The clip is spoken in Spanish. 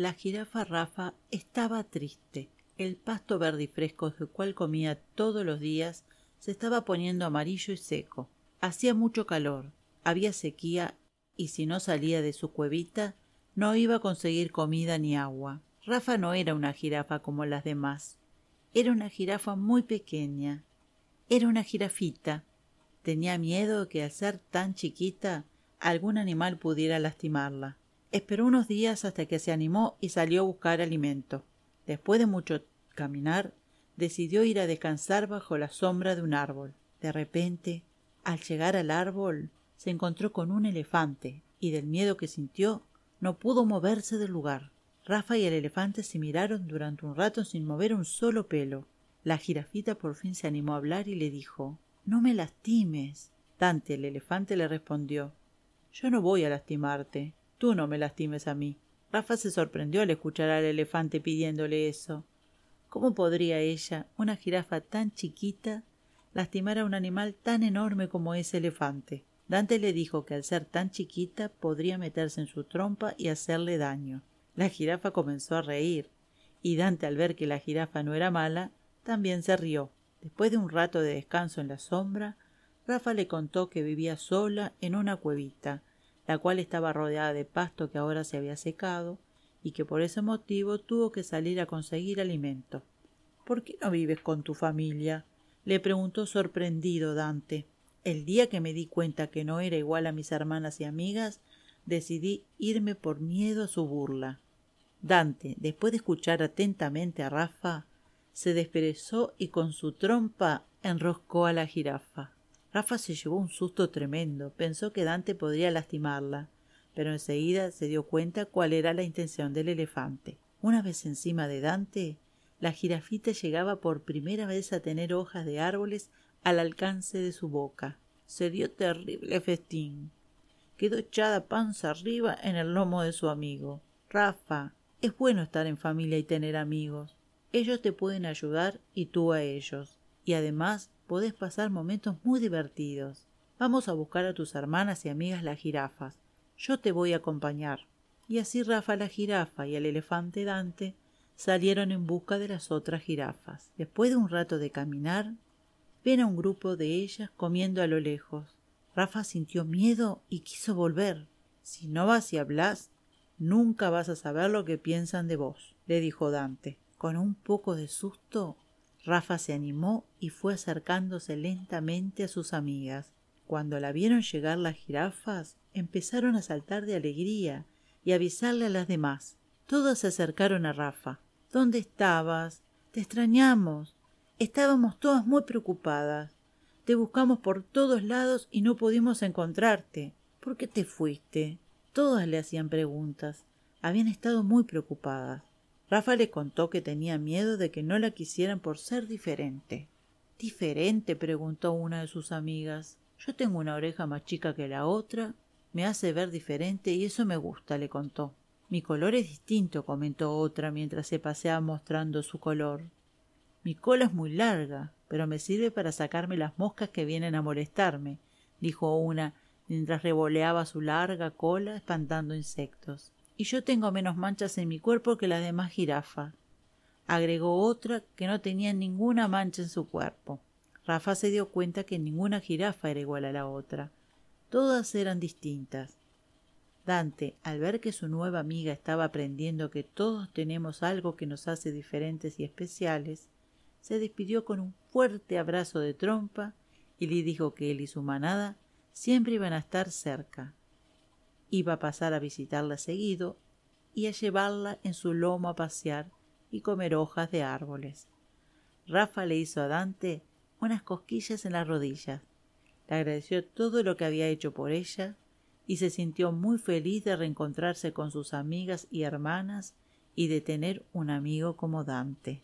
La jirafa Rafa estaba triste. El pasto verde y fresco del cual comía todos los días se estaba poniendo amarillo y seco. Hacía mucho calor, había sequía y si no salía de su cuevita no iba a conseguir comida ni agua. Rafa no era una jirafa como las demás. Era una jirafa muy pequeña. Era una jirafita. Tenía miedo que al ser tan chiquita algún animal pudiera lastimarla. Esperó unos días hasta que se animó y salió a buscar alimento. Después de mucho caminar, decidió ir a descansar bajo la sombra de un árbol. De repente, al llegar al árbol, se encontró con un elefante y del miedo que sintió no pudo moverse del lugar. Rafa y el elefante se miraron durante un rato sin mover un solo pelo. La jirafita por fin se animó a hablar y le dijo No me lastimes. Dante, el elefante, le respondió Yo no voy a lastimarte. Tú no me lastimes a mí. Rafa se sorprendió al escuchar al elefante pidiéndole eso. ¿Cómo podría ella, una jirafa tan chiquita, lastimar a un animal tan enorme como ese elefante? Dante le dijo que al ser tan chiquita podría meterse en su trompa y hacerle daño. La jirafa comenzó a reír, y Dante al ver que la jirafa no era mala, también se rió. Después de un rato de descanso en la sombra, Rafa le contó que vivía sola en una cuevita, la cual estaba rodeada de pasto que ahora se había secado, y que por ese motivo tuvo que salir a conseguir alimento. ¿Por qué no vives con tu familia? le preguntó sorprendido Dante. El día que me di cuenta que no era igual a mis hermanas y amigas, decidí irme por miedo a su burla. Dante, después de escuchar atentamente a Rafa, se desperezó y con su trompa enroscó a la jirafa. Rafa se llevó un susto tremendo, pensó que Dante podría lastimarla, pero enseguida se dio cuenta cuál era la intención del elefante. Una vez encima de Dante, la jirafita llegaba por primera vez a tener hojas de árboles al alcance de su boca. Se dio terrible festín. Quedó echada panza arriba en el lomo de su amigo. Rafa, es bueno estar en familia y tener amigos. Ellos te pueden ayudar y tú a ellos. Y además podés pasar momentos muy divertidos. Vamos a buscar a tus hermanas y amigas las jirafas. Yo te voy a acompañar. Y así Rafa la jirafa y el elefante Dante salieron en busca de las otras jirafas. Después de un rato de caminar, ven a un grupo de ellas comiendo a lo lejos. Rafa sintió miedo y quiso volver. Si no vas y hablas, nunca vas a saber lo que piensan de vos, le dijo Dante. Con un poco de susto, Rafa se animó y fue acercándose lentamente a sus amigas. Cuando la vieron llegar las jirafas, empezaron a saltar de alegría y avisarle a las demás. Todas se acercaron a Rafa. ¿Dónde estabas? Te extrañamos. Estábamos todas muy preocupadas. Te buscamos por todos lados y no pudimos encontrarte. ¿Por qué te fuiste? Todas le hacían preguntas. Habían estado muy preocupadas. Rafa le contó que tenía miedo de que no la quisieran por ser diferente. ¿Diferente? preguntó una de sus amigas. Yo tengo una oreja más chica que la otra, me hace ver diferente y eso me gusta, le contó. Mi color es distinto, comentó otra mientras se paseaba mostrando su color. Mi cola es muy larga, pero me sirve para sacarme las moscas que vienen a molestarme, dijo una mientras revoleaba su larga cola espantando insectos. Y yo tengo menos manchas en mi cuerpo que las demás jirafas, agregó otra que no tenía ninguna mancha en su cuerpo. Rafa se dio cuenta que ninguna jirafa era igual a la otra. Todas eran distintas. Dante, al ver que su nueva amiga estaba aprendiendo que todos tenemos algo que nos hace diferentes y especiales, se despidió con un fuerte abrazo de trompa y le dijo que él y su manada siempre iban a estar cerca. Iba a pasar a visitarla seguido y a llevarla en su lomo a pasear y comer hojas de árboles. Rafa le hizo a Dante unas cosquillas en las rodillas, le agradeció todo lo que había hecho por ella y se sintió muy feliz de reencontrarse con sus amigas y hermanas y de tener un amigo como Dante.